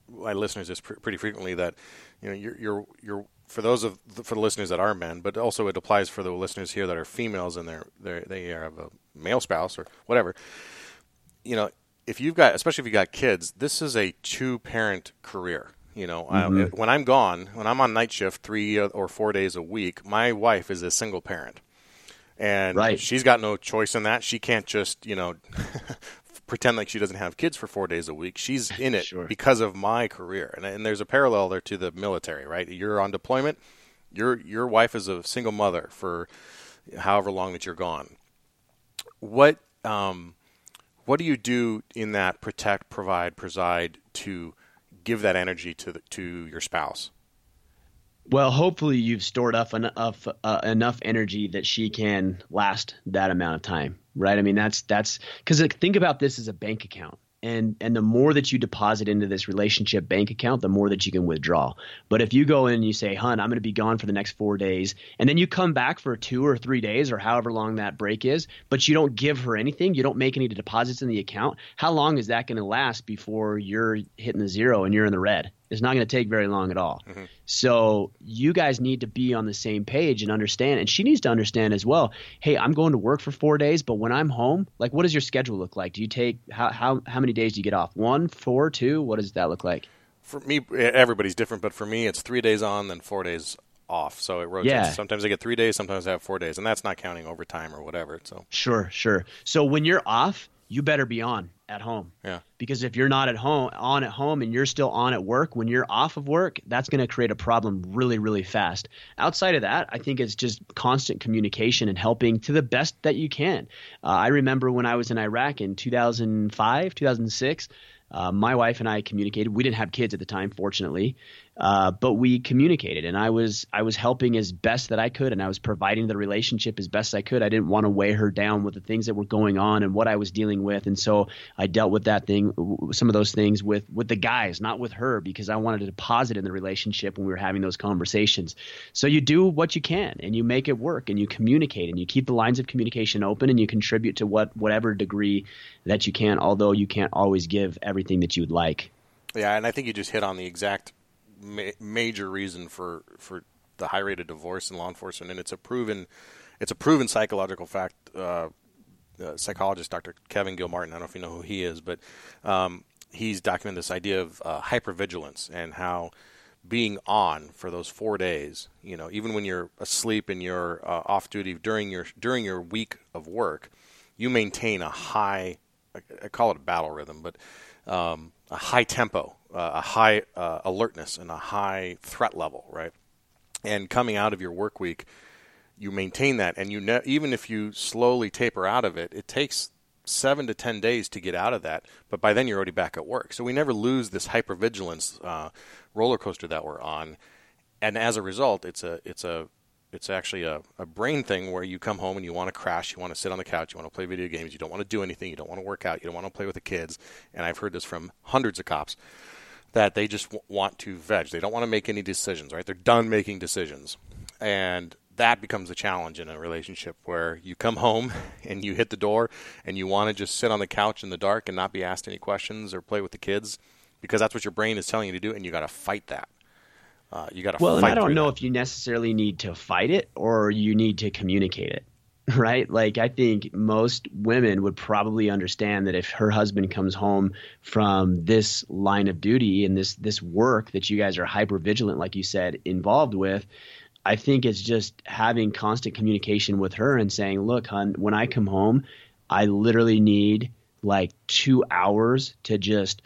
my listeners this pr- pretty frequently that you know you're you're you're for those of the, for the listeners that are men, but also it applies for the listeners here that are females and they're they they have a male spouse or whatever. You know, if you've got especially if you've got kids, this is a two parent career. You know, mm-hmm. I, when I'm gone, when I'm on night shift three or four days a week, my wife is a single parent, and right. she's got no choice in that. She can't just you know *laughs* pretend like she doesn't have kids for four days a week. She's in it sure. because of my career, and, and there's a parallel there to the military, right? You're on deployment. Your your wife is a single mother for however long that you're gone. What um, what do you do in that protect, provide, preside to give that energy to the, to your spouse? Well, hopefully you've stored up enough uh, enough energy that she can last that amount of time, right? I mean, that's that's because think about this as a bank account and and the more that you deposit into this relationship bank account the more that you can withdraw. But if you go in and you say hun i'm going to be gone for the next four days and then you come back for two or three days or however long that break is but you don't give her anything you don't make any deposits in the account how long is that going to last before you're hitting the zero and you're in the red it's not going to take very long at all. Mm-hmm. So you guys need to be on the same page and understand. And she needs to understand as well. Hey, I'm going to work for four days, but when I'm home, like, what does your schedule look like? Do you take how how how many days do you get off? One, four, two? What does that look like? For me, everybody's different, but for me, it's three days on, then four days off. So it rotates. Yeah. Sometimes I get three days, sometimes I have four days, and that's not counting overtime or whatever. So sure, sure. So when you're off, you better be on at home. Yeah. Because if you're not at home on at home and you're still on at work when you're off of work, that's going to create a problem really really fast. Outside of that, I think it's just constant communication and helping to the best that you can. Uh, I remember when I was in Iraq in 2005, 2006, uh, my wife and I communicated. We didn't have kids at the time, fortunately, uh, but we communicated, and I was I was helping as best that I could, and I was providing the relationship as best I could. I didn't want to weigh her down with the things that were going on and what I was dealing with, and so I dealt with that thing, some of those things with with the guys, not with her, because I wanted to deposit in the relationship when we were having those conversations. So you do what you can, and you make it work, and you communicate, and you keep the lines of communication open, and you contribute to what whatever degree that you can, although you can't always give everything that you would like. Yeah, and I think you just hit on the exact ma- major reason for for the high rate of divorce in law enforcement, and it's a proven it's a proven psychological fact. Uh, uh, psychologist Dr. Kevin Gilmartin, I don't know if you know who he is, but um, he's documented this idea of uh, hypervigilance and how being on for those four days, you know, even when you're asleep and you're uh, off duty during your during your week of work, you maintain a high, I call it a battle rhythm, but um, a high tempo, uh, a high uh, alertness, and a high threat level, right? And coming out of your work week, you maintain that, and you ne- even if you slowly taper out of it, it takes seven to ten days to get out of that. But by then you're already back at work, so we never lose this hypervigilance uh, roller coaster that we're on. And as a result, it's a it's a it's actually a, a brain thing where you come home and you want to crash, you want to sit on the couch, you want to play video games, you don't want to do anything, you don't want to work out, you don't want to play with the kids. And I've heard this from hundreds of cops that they just w- want to veg. They don't want to make any decisions, right? They're done making decisions. And that becomes a challenge in a relationship where you come home *laughs* and you hit the door and you want to just sit on the couch in the dark and not be asked any questions or play with the kids because that's what your brain is telling you to do and you got to fight that. Uh, you got to well, and I don't know that. if you necessarily need to fight it or you need to communicate it, *laughs* right? Like I think most women would probably understand that if her husband comes home from this line of duty and this this work that you guys are hyper vigilant, like you said, involved with. I think it's just having constant communication with her and saying, "Look, hon, when I come home, I literally need like two hours to just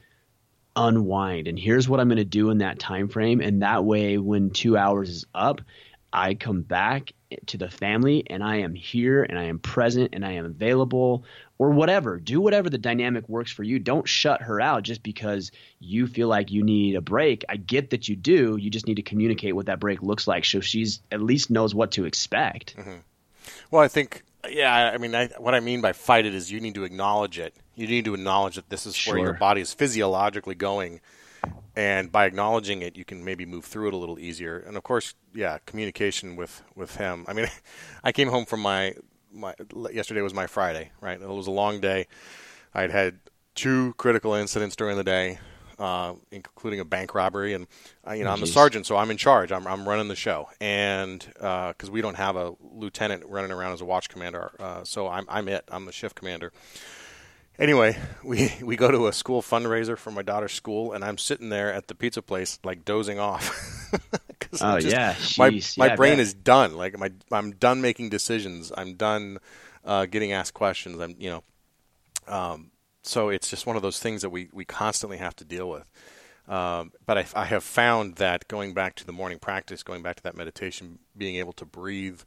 unwind and here's what i'm going to do in that time frame and that way when two hours is up i come back to the family and i am here and i am present and i am available or whatever. Do whatever the dynamic works for you. Don't shut her out just because you feel like you need a break. I get that you do. You just need to communicate what that break looks like so she's at least knows what to expect. Mm-hmm. well i think yeah i mean I, what i mean by fight it is you need to acknowledge it. You need to acknowledge that this is sure. where your body is physiologically going and by acknowledging it you can maybe move through it a little easier. And of course yeah communication with with him. I mean *laughs* i came home from my my yesterday was my friday right? It was a long day. I'd had two critical incidents during the day uh, including a bank robbery. And uh, you know oh, i'm the sergeant so i'm in charge. I'm, I'm running the show. And because uh, we don't have a lieutenant running around as a watch commander uh, so I'm, I'm it. I'm the shift commander Anyway, *laughs* we, we go to a school fundraiser for my daughter's school, and I'm sitting there at the pizza place, like dozing off. *laughs* oh just, yeah, Jeez. my my brain is done. Like my I'm done making decisions. I'm done uh, getting asked questions. I'm you know, um, so it's just one of those things that we we constantly have to deal with. Um, but I, I have found that going back to the morning practice, going back to that meditation, being able to breathe,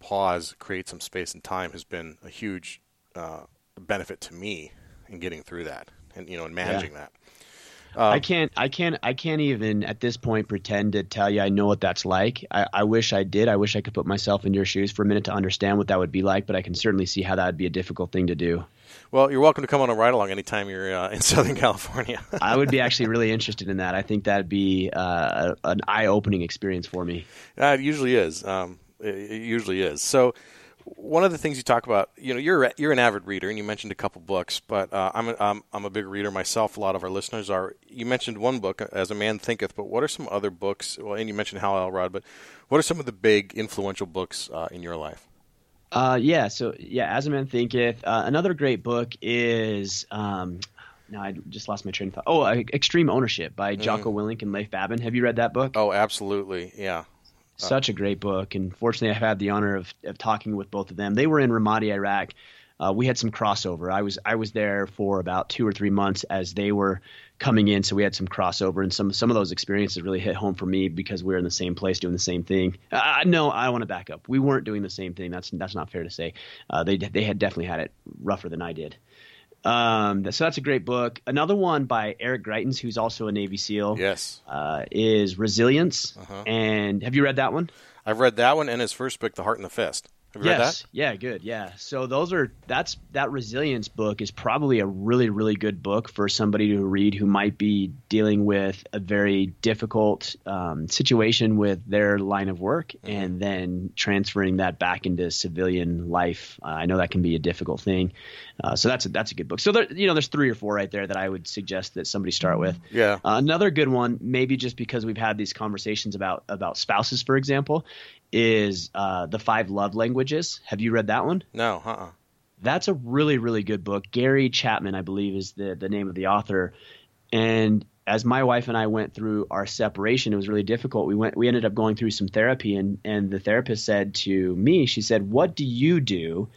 pause, create some space and time has been a huge uh, benefit to me in getting through that and you know and managing yeah. that. Um, I can't, I can't, I can't even at this point pretend to tell you I know what that's like. I, I, wish I did. I wish I could put myself in your shoes for a minute to understand what that would be like. But I can certainly see how that would be a difficult thing to do. Well, you're welcome to come on a ride along anytime you're uh, in *laughs* Southern California. *laughs* I would be actually really interested in that. I think that'd be uh, an eye opening experience for me. Uh, it usually is. Um, it, it usually is. So one of the things you talk about, you know, you're you're an avid reader, and you mentioned a couple books, but uh, I'm, a, I'm I'm a big reader myself. A lot of our listeners are. You mentioned one book, As a Man Thinketh, but what are some other books? Well, and you mentioned Hal Elrod, but what are some of the big influential books uh, in your life? Uh, yeah, so yeah, As a Man Thinketh. Uh, another great book is. Um, now I just lost my train of thought. Oh, Extreme Ownership by Jocko mm. Willink and Leif Babin. Have you read that book? Oh, absolutely. Yeah, such a great book, and fortunately, I've had the honor of, of talking with both of them. They were in Ramadi, Iraq. Uh, we had some crossover. I was I was there for about two or three months as they were coming in, so we had some crossover, and some some of those experiences really hit home for me because we were in the same place doing the same thing. Uh, no, I want to back up. We weren't doing the same thing. That's that's not fair to say. Uh, they they had definitely had it rougher than I did. Um, so that's a great book. Another one by Eric Greitens, who's also a Navy SEAL. Yes. Uh, is Resilience. Uh-huh. And have you read that one? I've read that one and his first book, The Heart and the Fist. Yes. Yeah, good. Yeah. So those are that's that resilience book is probably a really really good book for somebody to read who might be dealing with a very difficult um, situation with their line of work Mm-hmm. and then transferring that back into civilian life. Uh, I know that can be a difficult thing. Uh, so that's a, that's a good book. So there, you know, there's three or four right there that I would suggest that somebody start with. Yeah. Uh, another good one, maybe just because we've had these conversations about about spouses, for example, is uh, the Five Love Languages. Have you read that one? No. Uh. uh That's a really really good book. Gary Chapman, I believe, is the the name of the author. And as my wife and I went through our separation, it was really difficult. We went we ended up going through some therapy, and and the therapist said to me, she said, "What do you do?"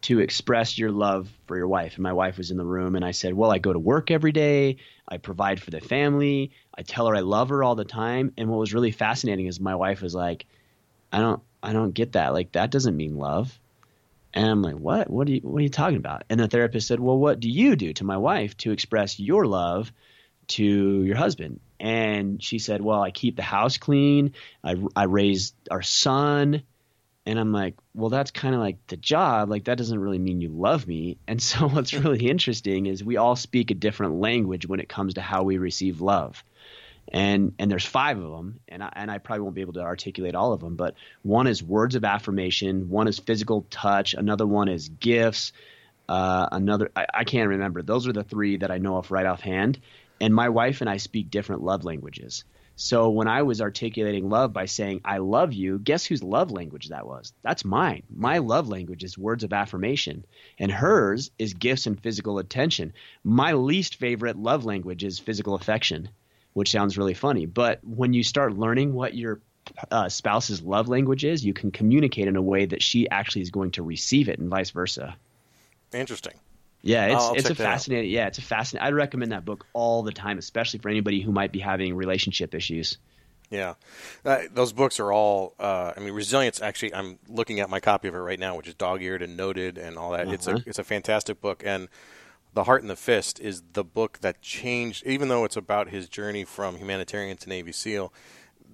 to express your love for your wife. And my wife was in the room, and I said, Well, I go to work every day. I provide for the family. I tell her I love her all the time. And what was really fascinating is my wife was like, I don't, I don't get that. Like, that doesn't mean love. And I'm like, What? What are you, what are you talking about? And the therapist said, Well, what do you do to my wife to express your love to your husband? And she said, Well, I keep the house clean. I, I raise our son. And I'm like, well, that's kind of like the job. Like, that doesn't really mean you love me. And *laughs* so, what's really interesting is we all speak a different language when it comes to how we receive love. And and there's five of them, and I, and I probably won't be able to articulate all of them. But one is words of affirmation, one is physical touch, another one is gifts, uh, another I, I can't remember. Those are the three that I know of right offhand. And my wife and I speak different love languages. So when I was articulating love by saying I love you, guess whose love language that was? That's mine. My love language is words of affirmation, and hers is gifts and physical attention. My least favorite love language is physical affection, which sounds really funny, but when you start learning what your uh, spouse's love language is, you can communicate in a way that she actually is going to receive it, and vice versa. Interesting. Yeah, it's I'll it's a that out. fascinating. Yeah, it's a fascinating. I'd recommend that book all the time, especially for anybody who might be having relationship issues. Yeah, uh, those books are all. Uh, I mean, resilience. Actually, I'm looking at my copy of it right now, which is dog-eared and noted and all that. It's a Uh-huh. it's a fantastic book, and the Heart and the Fist is the book that changed. Even though it's about his journey from humanitarian to Navy SEAL,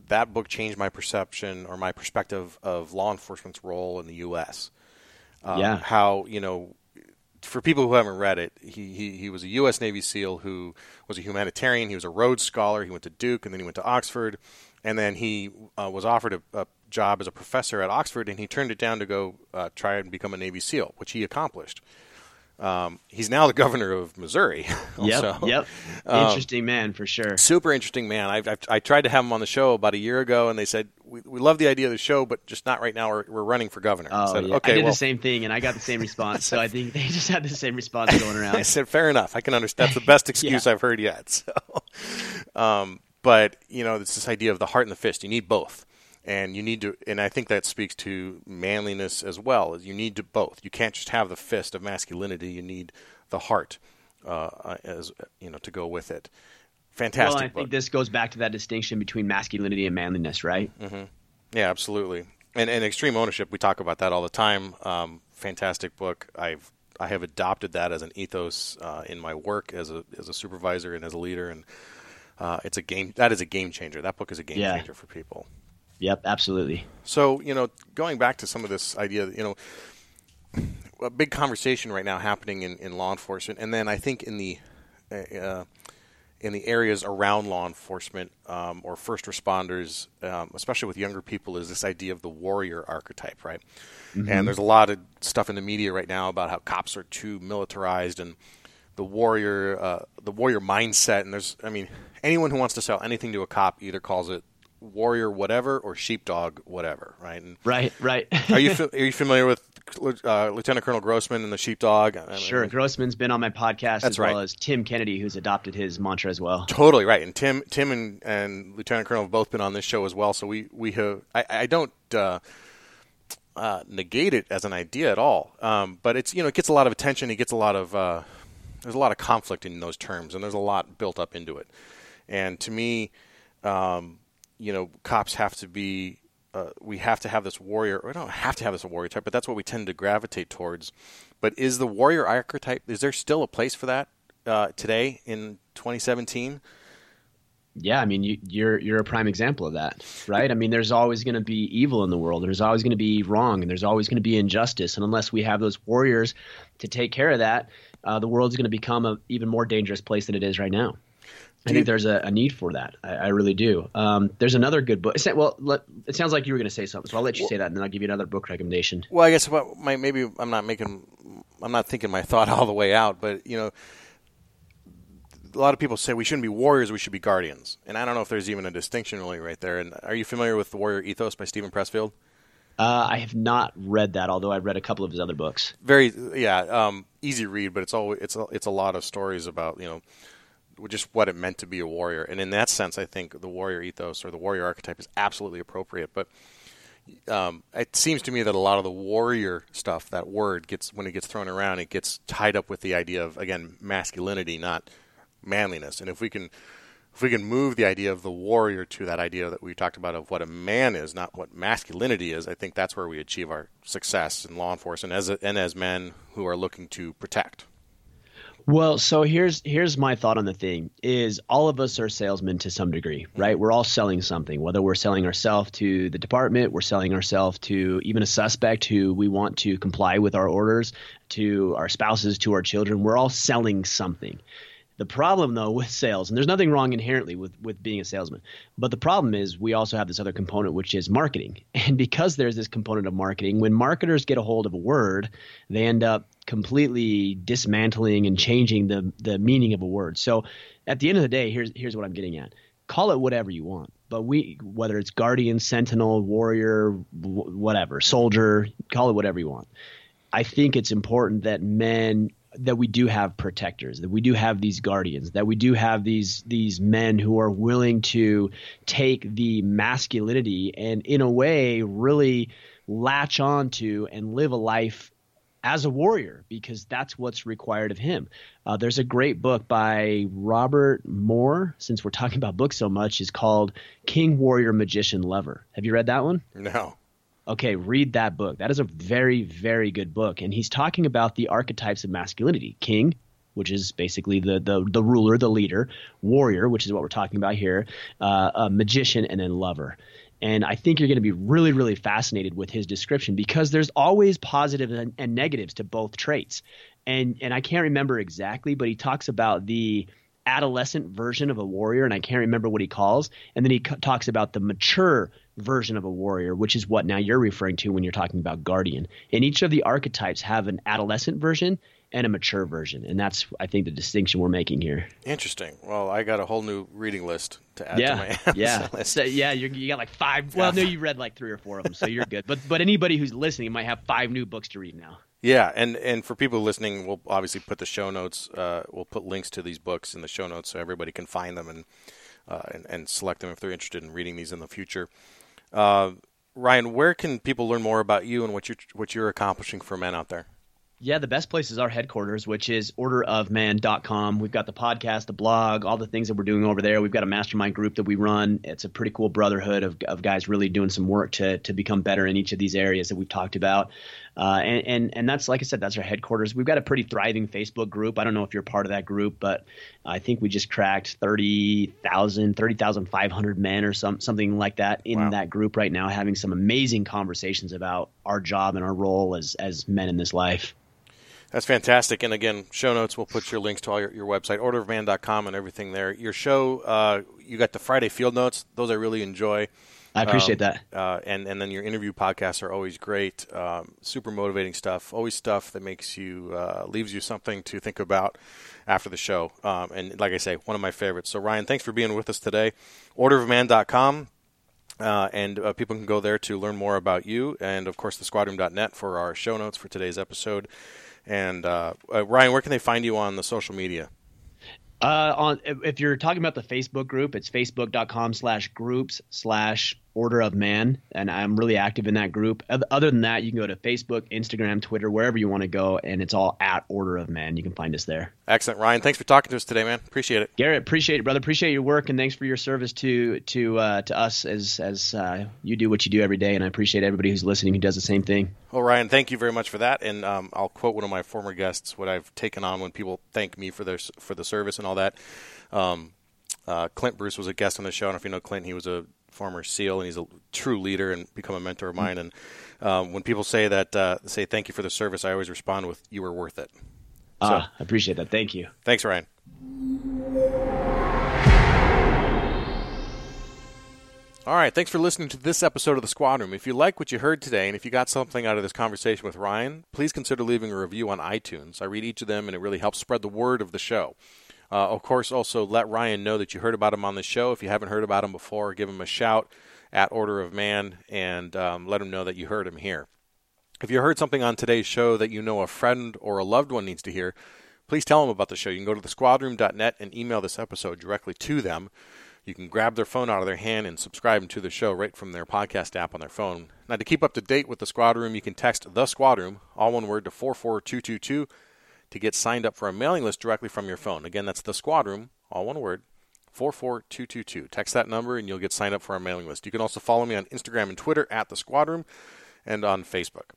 that book changed my perception or my perspective of law enforcement's role in the U.S. Uh, Yeah. how you know for people who haven't read it, he, he, he was a U.S. Navy SEAL who was a humanitarian. He was a Rhodes Scholar. He went to Duke and then he went to Oxford. And then he uh, was offered a, a job as a professor at Oxford and he turned it down to go uh, try and become a Navy SEAL, which he accomplished. Um, he's now the governor of Missouri. *laughs* Yep, yep. Um, Interesting man for sure. Super interesting man. I've, I've, I tried to have him on the show about a year ago, and they said we, we love the idea of the show, but just not right now. We're, we're running for governor. I Oh said, yeah, okay, I did well, the same thing, and I got the same *laughs* response. so I think they just had the same response *laughs* going around. I said, fair enough. I can understand. That's the best excuse I've heard yet. So, um, but you know, it's this idea of the heart and the fist. You need both, and you need to. And I think that speaks to manliness as well. You need to both. You can't just have the fist of masculinity. You need the heart uh, as you know to go with it. Fantastic Well, I book. think this goes back to that distinction between masculinity and manliness, right? Yeah, absolutely. And and extreme ownership, we talk about that all the time. Um, fantastic book. I've I have adopted that as an ethos uh, in my work as a as a supervisor and as a leader, and uh, it's a game that is a game changer. That book is a game Yeah. changer for people. Yep, absolutely. So you know, going back to some of this idea, you know, a big conversation right now happening in, in law enforcement, and then I think in the uh, in the areas around law enforcement um, or first responders, um, especially with younger people, is this idea of the warrior archetype, right? And there's a lot of stuff in the media right now about how cops are too militarized and the warrior, uh, the warrior mindset. And there's, I mean, anyone who wants to sell anything to a cop either calls it warrior whatever or sheepdog whatever, right? And Right, right. are you *laughs* are you familiar with uh, Lieutenant Colonel Grossman and the sheepdog? I mean, sure. Grossman's been on my podcast That's as well as Tim Kennedy, who's adopted his mantra as well. Totally right, and Tim, Tim, and, and Lieutenant Colonel have both been on this show as well. So we we have. I, I don't uh, uh, negate it as an idea at all, um, but it's you know it gets a lot of attention. It gets a lot of uh, there's a lot of conflict in those terms, and there's a lot built up into it. And to me, um, you know, cops have to be. Uh, we have to have this warrior. We don't have to have this warrior type, but that's what we tend to gravitate towards. But is the warrior archetype? Is there still a place for that uh, today in 2017? Yeah, I mean, you, you're you're a prime example of that, right? I mean, there's always going to be evil in the world, there's always going to be wrong, and there's always going to be injustice, and unless we have those warriors to take care of that, uh, the world's going to become an even more dangerous place than it is right now. I think there's a, a, need for that. I, I really do. Um, there's another good book. Well, let, it sounds like you were going to say something, so I'll let you well, say that, and then I'll give you another book recommendation. Well, I guess my, maybe I'm not making, I'm not thinking my thought *laughs* all the way out, but you know, a lot of people say we shouldn't be warriors, we should be guardians, and I don't know if there's even a distinction really right there. And are you familiar with the Warrior Ethos by Steven Pressfield? Uh, I have not read that, although I've read a couple of his other books. Very, yeah, um, easy read, but it's all it's a, it's a lot of stories about you know just what it meant to be a warrior. And in that sense, I think the warrior ethos or the warrior archetype is absolutely appropriate. But um, it seems to me that a lot of the warrior stuff, that word gets when it gets thrown around, it gets tied up with the idea of again masculinity, not manliness. And if we can if we can move the idea of the warrior to that idea that we talked about of what a man is, not what masculinity is, I think that's where we achieve our success in law enforcement as a, and as men who are looking to protect. Well, so here's here's my thought on the thing is all of us are salesmen to some degree, right? We're all selling something, whether we're selling ourselves to the department, we're selling ourselves to even a suspect who we want to comply with our orders, to our spouses, to our children. We're all selling something. The problem, though, with sales, and there's nothing wrong inherently with, with being a salesman, but the problem is we also have this other component, which is marketing. *laughs* And because there's this component of marketing, when marketers get a hold of a word, they end up completely dismantling and changing the, the meaning of a word. So at the end of the day, here's, here's what I'm getting at call it whatever you want but we whether it's guardian sentinel warrior whatever soldier call it whatever you want i think it's important that men that we do have protectors, that we do have these guardians, that we do have these these men who are willing to take the masculinity and in a way really latch on to and live a life as a warrior because that's what's required of him. Uh, there's a great book by Robert Moore, since we're talking about books so much, is called King Warrior Magician Lover. Have you read that one? No okay, read that book. That is a very, very good book. And he's talking about the archetypes of masculinity king, which is basically the, the, the ruler, the leader, warrior, which is what we're talking about here, uh, a magician, and then lover. And I think you're going to be really, really fascinated with his description because there's always positives and, and negatives to both traits. And, and I can't remember exactly, but he talks about the adolescent version of a warrior, and I can't remember what he calls. And then he talks about the mature version of a warrior, which is what now you're referring to when you're talking about guardian. And each of the archetypes have an adolescent version and a mature version, and that's I think the distinction we're making here. Interesting. Well, I got a whole new reading list to add yeah, to my *laughs* yeah, list. So, yeah. you got like five. Well, no, you read like three or four of them, so you're good. But but anybody who's listening might have five new books to read now. Yeah, and and for people listening, we'll obviously put the show notes. Uh, we'll put links to these books in the show notes so everybody can find them and, uh, and and select them if they're interested in reading these in the future. Uh, Ryan, where can people learn more about you and what you're what you're accomplishing for men out there? Yeah, the best place is our headquarters, which is orderofman.com. We've got the podcast, the blog, all the things that we're doing over there. We've got a mastermind group that we run. It's a pretty cool brotherhood of, of guys really doing some work to, to become better in each of these areas that we've talked about. Uh, and, and, and that's, like I said, that's our headquarters. We've got a pretty thriving Facebook group. I don't know if you're part of that group, but I think we just cracked 30,000, 30,500 men or some, something like that in wow. that group right now, having some amazing conversations about our job and our role as, as men in this life. That's fantastic. And again, show notes, we'll put your links to all your, your website, orderofman.com and everything there. Your show, uh, you got the Friday field notes. Those I really enjoy. I appreciate um, that. Uh, and, and then your interview podcasts are always great. Um, super motivating stuff. Always stuff that makes you, uh, leaves you something to think about after the show. Um, and like I say, one of my favorites. So Ryan, thanks for being with us today. Orderofman.com. Uh, and uh, people can go there to learn more about you, and of course, the squadroom.net for our show notes for today's episode. And uh, uh, Ryan, where can they find you on the social media? Uh, on if you're talking about the Facebook group, it's facebook.com slash groups slash Order of Man, and I'm really active in that group. Other than that, you can go to Facebook, Instagram, Twitter, wherever you want to go, and it's all at Order of Man. You can find us there. Excellent, Ryan. Thanks for talking to us today, man. Appreciate it. Garrett, appreciate it, brother. Appreciate your work, and thanks for your service to to uh, to us as as uh, you do what you do every day. And I appreciate everybody who's listening who does the same thing. Well, Ryan, thank you very much for that. And um, I'll quote one of my former guests: "What I've taken on when people thank me for their for the service and all that." Um, Uh, Clint Bruce was a guest on the show. I don't know if you know Clint. He was a former SEAL, and he's a true leader and become a mentor of mine. And um, when people say that, uh, say thank you for the service, I always respond with "You were worth it." So, uh, I appreciate that. Thank you. Thanks, Ryan. All right, thanks for listening to this episode of the Squad Room. If you like what you heard today and if you got something out of this conversation with Ryan, please consider leaving a review on iTunes. I read each of them and it really helps spread the word of the show. Uh, of course, also let Ryan know that you heard about him on the show. If you haven't heard about him before, give him a shout at Order of Man and um, let him know that you heard him here. If you heard something on today's show that you know a friend or a loved one needs to hear, please tell them about the show. You can go to thesquadroom.net and email this episode directly to them. You can grab their phone out of their hand and subscribe to the show right from their podcast app on their phone. Now, to keep up to date with the Squad Room, you can text the Squad Room, all one word, to 44222 to get signed up for a mailing list directly from your phone. Again, that's the Squad Room, all one word, 44222. Text that number and you'll get signed up for our mailing list. You can also follow me on Instagram and Twitter at the Squad Room and on Facebook.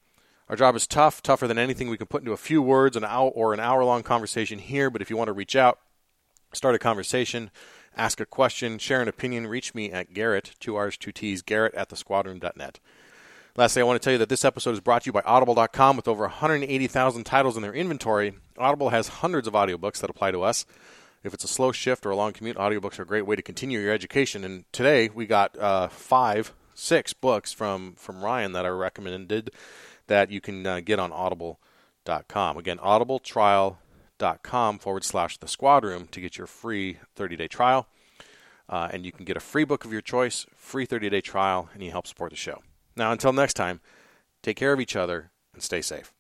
Our job is tough, tougher than anything we can put into a few words an hour or an hour long conversation here, but if you want to reach out, start a conversation, ask a question, share an opinion, reach me at Garrett, two R's, two T's, Garrett at thesquadroom.net. Lastly, I want to tell you that this episode is brought to you by Audible.com with over 180,000 titles in their inventory. Audible has hundreds of audiobooks that apply to us. If it's a slow shift or a long commute, audiobooks are a great way to continue your education. And today we got uh, five, six books from, from Ryan that I recommended that you can uh, get on audible.com. Again, audibletrial.com forward slash the squad room to get your free 30 day trial. Uh, and you can get a free book of your choice, free 30 day trial, and you help support the show. Now, until next time, take care of each other and stay safe.